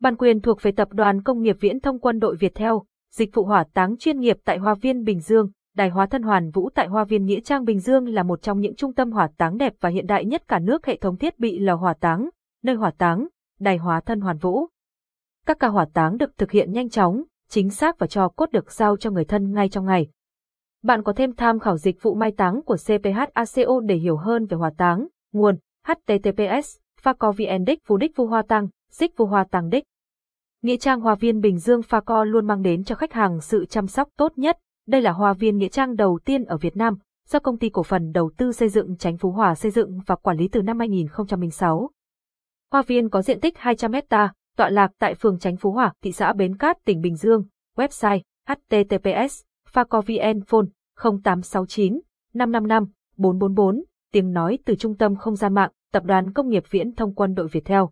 Bản quyền thuộc về Tập đoàn Công nghiệp Viễn thông Quân đội Việt Theo, dịch vụ hỏa táng chuyên nghiệp tại Hoa viên Bình Dương. Đài hóa thân Hoàn Vũ tại Hoa viên Nghĩa Trang Bình Dương là một trong những trung tâm hỏa táng đẹp và hiện đại nhất cả nước hệ thống thiết bị lò hỏa táng, nơi hỏa táng, đài hóa thân Hoàn Vũ. Các ca hỏa táng được thực hiện nhanh chóng, chính xác và cho cốt được giao cho người thân ngay trong ngày. Bạn có thêm tham khảo dịch vụ mai táng của CPHACO để hiểu hơn về hỏa táng, nguồn https pha co vn đích phú đích vu hoa tăng, xích vu hoa tăng đích. Nghĩa trang Hoa viên Bình Dương Pha Co luôn mang đến cho khách hàng sự chăm sóc tốt nhất. Đây là hoa viên nghĩa trang đầu tiên ở Việt Nam, do công ty cổ phần đầu tư xây dựng Chánh Phú Hòa xây dựng và quản lý từ năm 2006. Hoa viên có diện tích 200 hecta, tọa lạc tại phường Chánh Phú Hòa, thị xã Bến Cát, tỉnh Bình Dương. Website https phacovn phone 0869 555 444, tiếng nói từ Trung tâm Không gian mạng, Tập đoàn Công nghiệp Viễn thông Quân đội Việt Theo.